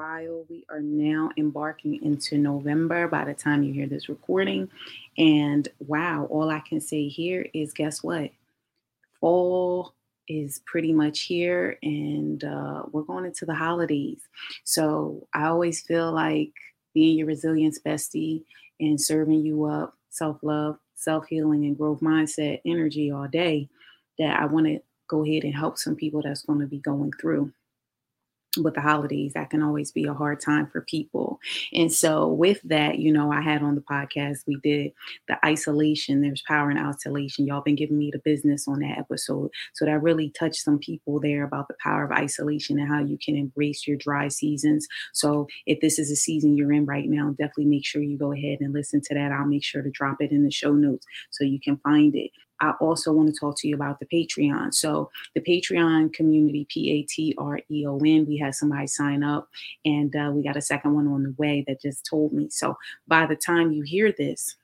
while. We are now embarking into November by the time you hear this recording. And wow, all I can say here is guess what? Fall is pretty much here and uh, we're going into the holidays. So I always feel like being your resilience bestie and serving you up self love, self healing, and growth mindset energy all day that I want to go ahead and help some people that's going to be going through with the holidays that can always be a hard time for people. And so with that you know i had on the podcast we did the isolation there's power in isolation. Y'all been giving me the business on that episode. So that really touched some people there about the power of isolation and how you can embrace your dry seasons. So if this is a season you're in right now definitely make sure you go ahead and listen to that. I'll make sure to drop it in the show notes so you can find it I also want to talk to you about the Patreon. So, the Patreon community, P A T R E O N, we had somebody sign up, and uh, we got a second one on the way that just told me. So, by the time you hear this,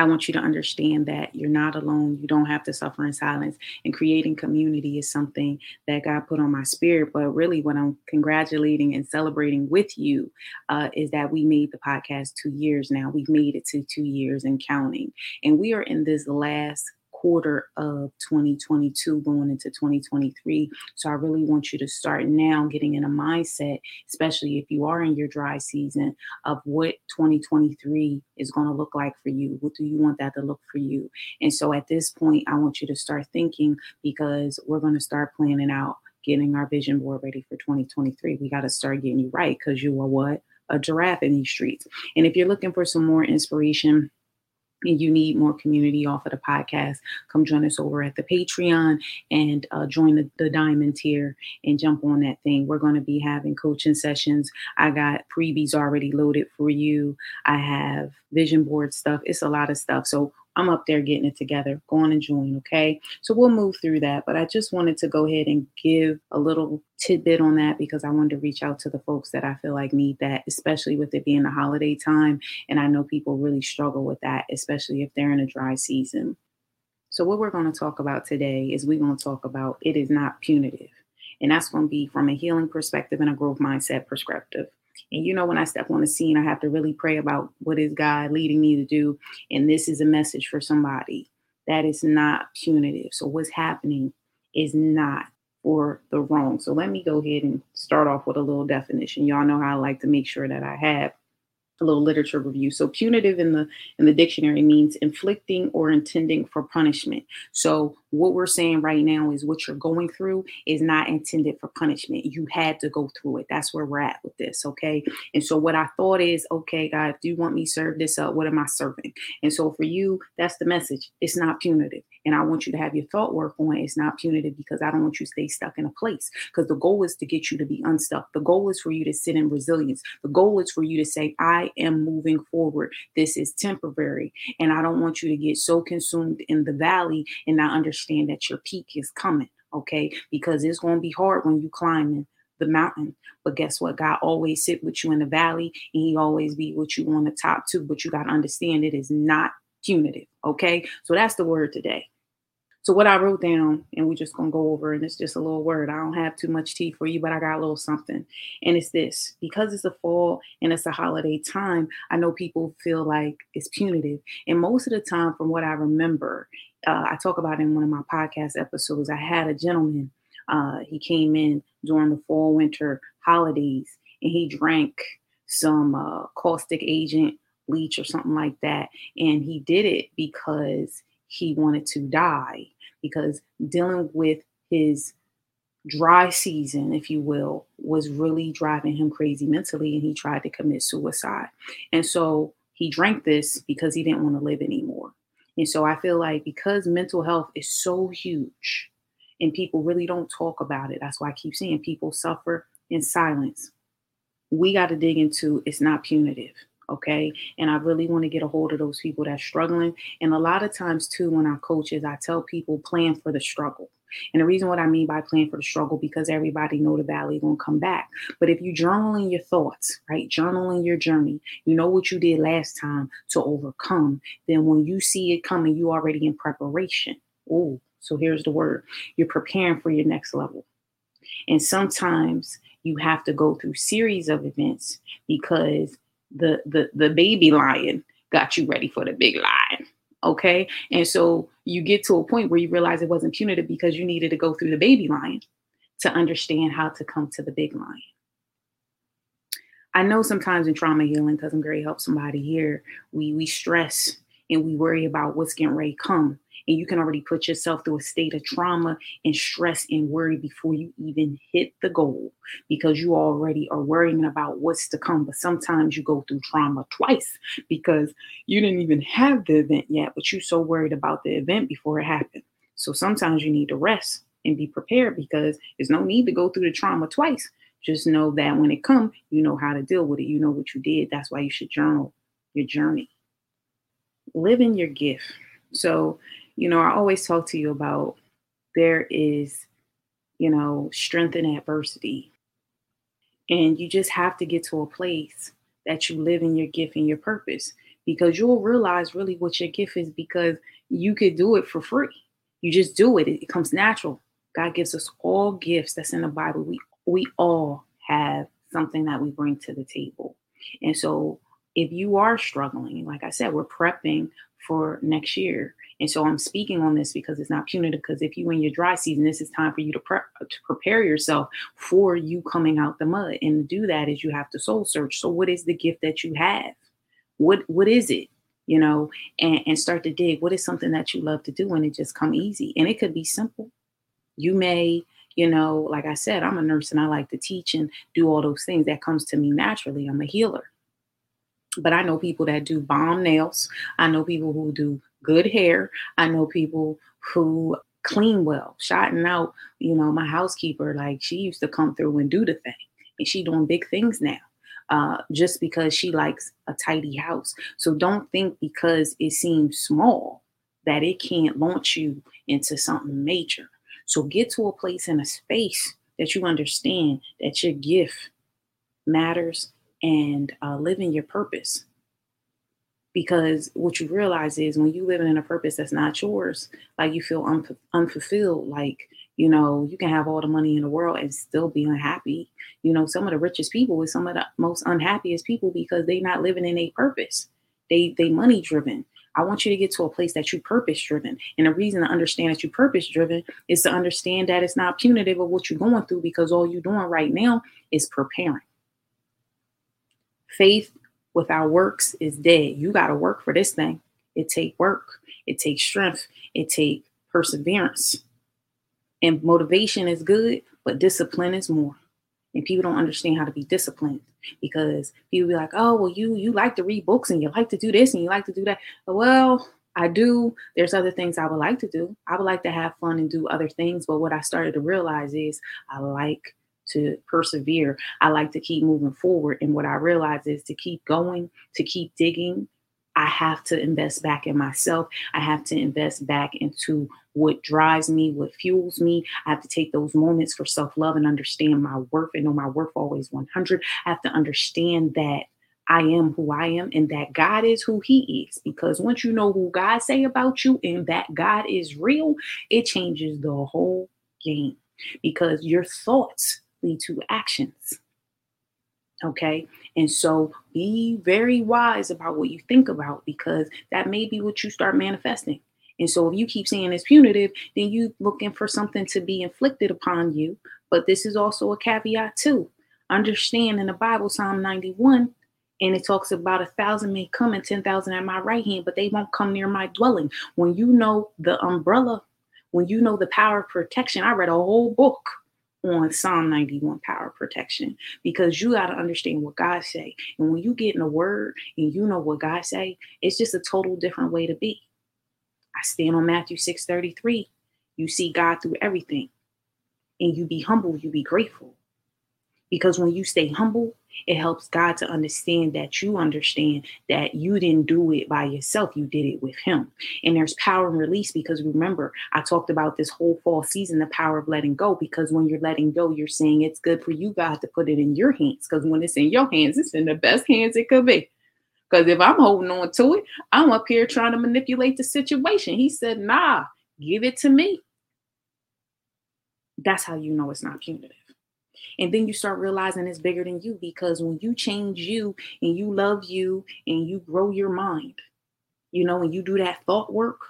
I want you to understand that you're not alone. You don't have to suffer in silence. And creating community is something that God put on my spirit. But really, what I'm congratulating and celebrating with you uh, is that we made the podcast two years now. We've made it to two years and counting. And we are in this last quarter of 2022 going into 2023. So I really want you to start now getting in a mindset, especially if you are in your dry season, of what 2023 is going to look like for you. What do you want that to look for you? And so at this point, I want you to start thinking because we're going to start planning out getting our vision board ready for 2023. We got to start getting you right because you are what? A giraffe in these streets. And if you're looking for some more inspiration, and you need more community off of the podcast, come join us over at the Patreon and uh, join the, the diamond tier and jump on that thing. We're going to be having coaching sessions. I got freebies already loaded for you. I have vision board stuff. It's a lot of stuff. So I'm up there getting it together. Go on and join, okay? So we'll move through that. But I just wanted to go ahead and give a little tidbit on that because I wanted to reach out to the folks that I feel like need that, especially with it being the holiday time. And I know people really struggle with that, especially if they're in a dry season. So, what we're going to talk about today is we're going to talk about it is not punitive. And that's going to be from a healing perspective and a growth mindset perspective. And you know, when I step on the scene, I have to really pray about what is God leading me to do. And this is a message for somebody that is not punitive. So, what's happening is not for the wrong. So, let me go ahead and start off with a little definition. Y'all know how I like to make sure that I have a little literature review. So punitive in the in the dictionary means inflicting or intending for punishment. So what we're saying right now is what you're going through is not intended for punishment. You had to go through it. That's where we're at with this. Okay. And so what I thought is, okay, God, do you want me to serve this up? What am I serving? And so for you, that's the message. It's not punitive. And I want you to have your thought work on it. It's not punitive because I don't want you to stay stuck in a place. Because the goal is to get you to be unstuck. The goal is for you to sit in resilience. The goal is for you to say, I am moving forward. This is temporary. And I don't want you to get so consumed in the valley and not understand understand that your peak is coming, okay? Because it's going to be hard when you climbing the mountain. But guess what? God always sit with you in the valley and he always be with you on the top too. But you got to understand it is not punitive, okay? So that's the word today. So what I wrote down, and we're just gonna go over, and it's just a little word. I don't have too much tea for you, but I got a little something. And it's this: because it's a fall and it's a holiday time, I know people feel like it's punitive. And most of the time, from what I remember, uh, I talk about in one of my podcast episodes. I had a gentleman. Uh, he came in during the fall winter holidays, and he drank some uh, caustic agent bleach or something like that, and he did it because he wanted to die. Because dealing with his dry season, if you will, was really driving him crazy mentally, and he tried to commit suicide. And so he drank this because he didn't want to live anymore. And so I feel like because mental health is so huge and people really don't talk about it, that's why I keep saying people suffer in silence. We got to dig into it's not punitive. Okay. And I really want to get a hold of those people that's struggling. And a lot of times, too, when I coaches, I tell people plan for the struggle. And the reason what I mean by plan for the struggle, because everybody know the valley gonna come back. But if you journaling your thoughts, right, journaling your journey, you know what you did last time to overcome. Then when you see it coming, you already in preparation. Oh, so here's the word: you're preparing for your next level. And sometimes you have to go through series of events because the the the baby lion got you ready for the big lion. Okay. And so you get to a point where you realize it wasn't punitive because you needed to go through the baby lion to understand how to come to the big lion. I know sometimes in trauma healing, because I'm help somebody here, we we stress and we worry about what's getting ready to come and you can already put yourself through a state of trauma and stress and worry before you even hit the goal because you already are worrying about what's to come. But sometimes you go through trauma twice because you didn't even have the event yet, but you're so worried about the event before it happened. So sometimes you need to rest and be prepared because there's no need to go through the trauma twice. Just know that when it comes, you know how to deal with it. You know what you did. That's why you should journal your journey. Live in your gift. So you know, I always talk to you about there is, you know, strength in adversity. And you just have to get to a place that you live in your gift and your purpose because you'll realize really what your gift is because you could do it for free. You just do it, it comes natural. God gives us all gifts that's in the Bible. We we all have something that we bring to the table. And so if you are struggling, like I said, we're prepping for next year. And so I'm speaking on this because it's not punitive. Because if you in your dry season, this is time for you to, pre- to prepare yourself for you coming out the mud. And do that is you have to soul search. So what is the gift that you have? What what is it? You know, and, and start to dig. What is something that you love to do and it just come easy? And it could be simple. You may you know, like I said, I'm a nurse and I like to teach and do all those things. That comes to me naturally. I'm a healer. But I know people that do bomb nails. I know people who do good hair. I know people who clean well, shouting out, you know, my housekeeper, like she used to come through and do the thing. And she doing big things now. Uh, just because she likes a tidy house. So don't think because it seems small that it can't launch you into something major. So get to a place in a space that you understand that your gift matters and uh, live in your purpose because what you realize is when you living in a purpose that's not yours like you feel un- unfulfilled like you know you can have all the money in the world and still be unhappy you know some of the richest people is some of the most unhappiest people because they not living in a purpose they they money driven I want you to get to a place that you purpose driven. And the reason to understand that you purpose driven is to understand that it's not punitive of what you're going through because all you're doing right now is preparing. Faith without works is dead. You got to work for this thing. It take work. It takes strength. It take perseverance. And motivation is good, but discipline is more. And people don't understand how to be disciplined because people be like, "Oh, well, you you like to read books and you like to do this and you like to do that." Well, I do. There's other things I would like to do. I would like to have fun and do other things. But what I started to realize is I like to persevere. I like to keep moving forward. And what I realize is to keep going, to keep digging, I have to invest back in myself. I have to invest back into what drives me, what fuels me. I have to take those moments for self love and understand my worth and know my worth always 100. I have to understand that I am who I am and that God is who he is because once you know who God say about you and that God is real, it changes the whole game because your thoughts lead to actions. Okay. And so be very wise about what you think about because that may be what you start manifesting. And so if you keep saying it's punitive, then you looking for something to be inflicted upon you. But this is also a caveat too. Understand in the Bible, Psalm 91, and it talks about a thousand may come and 10,000 at my right hand, but they won't come near my dwelling. When you know the umbrella, when you know the power of protection, I read a whole book on Psalm 91 power protection because you got to understand what God say. And when you get in the word and you know what God say, it's just a total different way to be. I stand on Matthew 6 33. You see God through everything. And you be humble, you be grateful. Because when you stay humble, it helps God to understand that you understand that you didn't do it by yourself, you did it with Him. And there's power and release because remember, I talked about this whole fall season the power of letting go. Because when you're letting go, you're saying it's good for you, God, to put it in your hands. Because when it's in your hands, it's in the best hands it could be. Because if I'm holding on to it, I'm up here trying to manipulate the situation. He said, nah, give it to me. That's how you know it's not punitive. And then you start realizing it's bigger than you because when you change you and you love you and you grow your mind, you know, and you do that thought work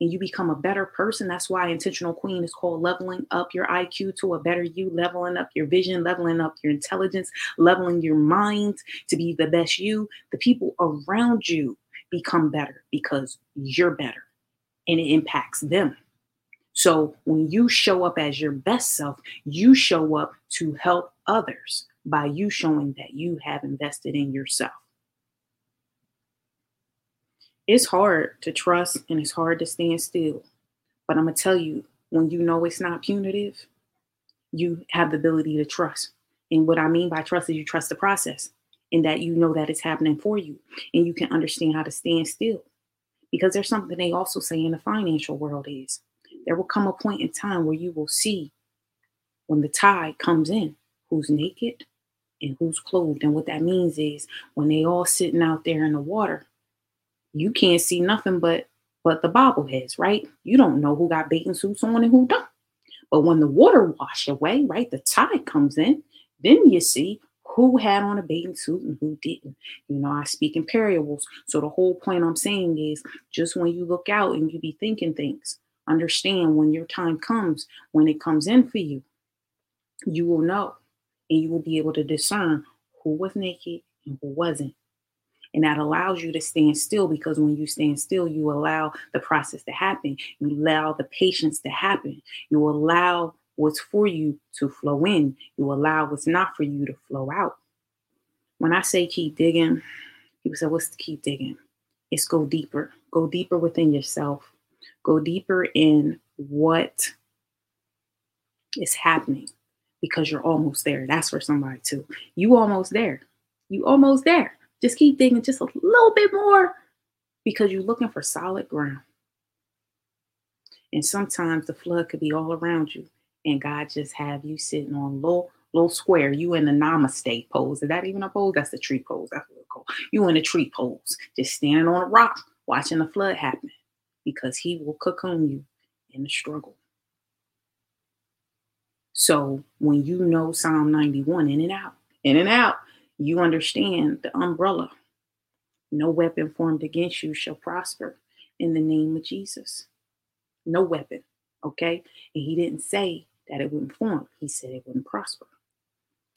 and you become a better person, that's why Intentional Queen is called leveling up your IQ to a better you, leveling up your vision, leveling up your intelligence, leveling your mind to be the best you. The people around you become better because you're better and it impacts them. So when you show up as your best self, you show up to help others by you showing that you have invested in yourself. It's hard to trust and it's hard to stand still. But I'm going to tell you, when you know it's not punitive, you have the ability to trust. And what I mean by trust is you trust the process and that you know that it's happening for you and you can understand how to stand still. Because there's something they also say in the financial world is there will come a point in time where you will see when the tide comes in who's naked and who's clothed. And what that means is when they all sitting out there in the water, you can't see nothing but but the bobbleheads, right? You don't know who got bathing suits on and who don't. But when the water wash away, right, the tide comes in, then you see who had on a bathing suit and who didn't. You know, I speak in parables. So the whole point I'm saying is just when you look out and you be thinking things, understand when your time comes, when it comes in for you, you will know and you will be able to discern who was naked and who wasn't. And that allows you to stand still because when you stand still, you allow the process to happen. You allow the patience to happen. You allow what's for you to flow in. You allow what's not for you to flow out. When I say keep digging, people say, What's to keep digging? It's go deeper. Go deeper within yourself. Go deeper in what is happening because you're almost there. That's for somebody too. You almost there. You almost there. Just keep digging just a little bit more because you're looking for solid ground. And sometimes the flood could be all around you, and God just have you sitting on low, low square. You in the namaste pose. Is that even a pose? That's the tree pose. That's what it's called. You in a tree pose, just standing on a rock, watching the flood happen because he will cocoon you in the struggle. So when you know Psalm 91 in and out, in and out, you understand the umbrella. No weapon formed against you shall prosper in the name of Jesus. No weapon. Okay. And he didn't say that it wouldn't form, he said it wouldn't prosper.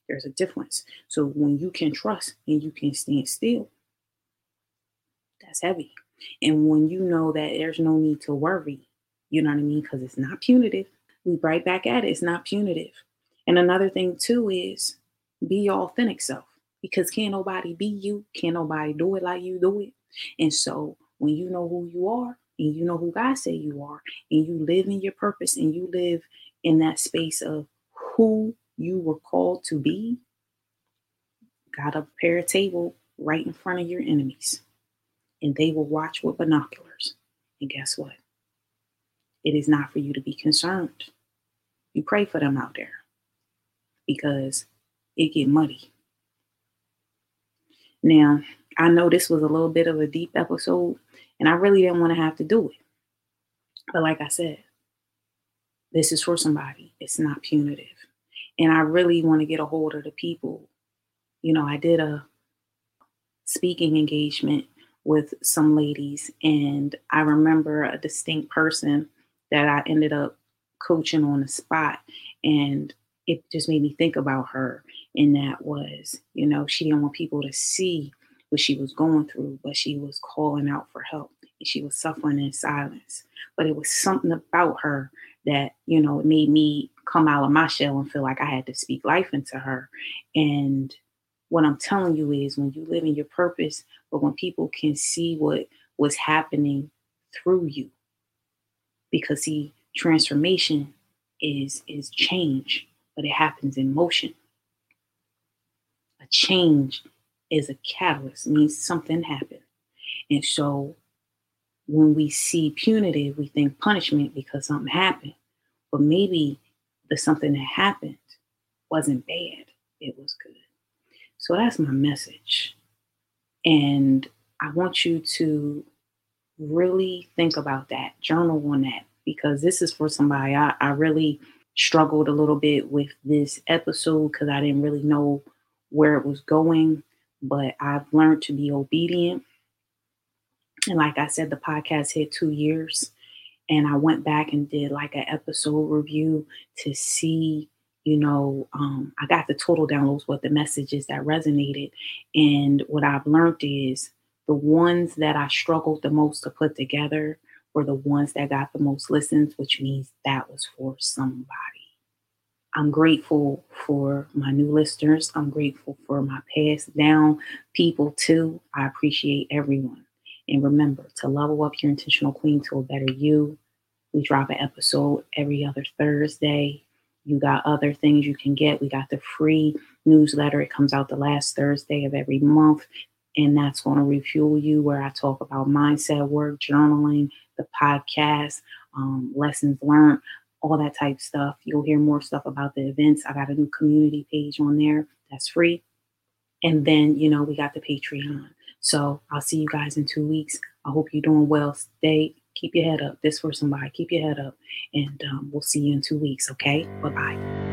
There's a difference. So when you can trust and you can stand still, that's heavy. And when you know that there's no need to worry, you know what I mean? Because it's not punitive. We right back at it. It's not punitive. And another thing too is be your authentic self because can't nobody be you. Can't nobody do it like you do it. And so when you know who you are and you know who God say you are and you live in your purpose and you live in that space of who you were called to be, God will prepare a table right in front of your enemies and they will watch with binoculars. And guess what? It is not for you to be concerned. You pray for them out there because it get muddy. Now, I know this was a little bit of a deep episode, and I really didn't want to have to do it. But like I said, this is for somebody. It's not punitive. And I really want to get a hold of the people. You know, I did a speaking engagement with some ladies. And I remember a distinct person that I ended up coaching on the spot. And it just made me think about her. And that was, you know, she didn't want people to see what she was going through, but she was calling out for help and she was suffering in silence. But it was something about her that, you know, made me come out of my shell and feel like I had to speak life into her. And what I'm telling you is when you live in your purpose, but when people can see what was happening through you, because see, transformation is is change, but it happens in motion. A change is a catalyst, means something happened. And so when we see punitive, we think punishment because something happened. But maybe the something that happened wasn't bad, it was good. So that's my message. And I want you to really think about that, journal on that, because this is for somebody I, I really struggled a little bit with this episode because I didn't really know where it was going, but I've learned to be obedient. And like I said, the podcast hit two years. And I went back and did like an episode review to see, you know, um, I got the total downloads, what the messages that resonated. And what I've learned is the ones that I struggled the most to put together were the ones that got the most listens, which means that was for somebody. I'm grateful for my new listeners. I'm grateful for my passed down people too. I appreciate everyone. And remember to level up your intentional queen to a better you. We drop an episode every other Thursday. You got other things you can get. We got the free newsletter. It comes out the last Thursday of every month. And that's going to refuel you, where I talk about mindset work, journaling, the podcast, um, lessons learned, all that type stuff. You'll hear more stuff about the events. I got a new community page on there that's free. And then, you know, we got the Patreon. So I'll see you guys in two weeks. I hope you're doing well. Stay, keep your head up. This for somebody. Keep your head up. And um, we'll see you in two weeks. Okay. Bye bye.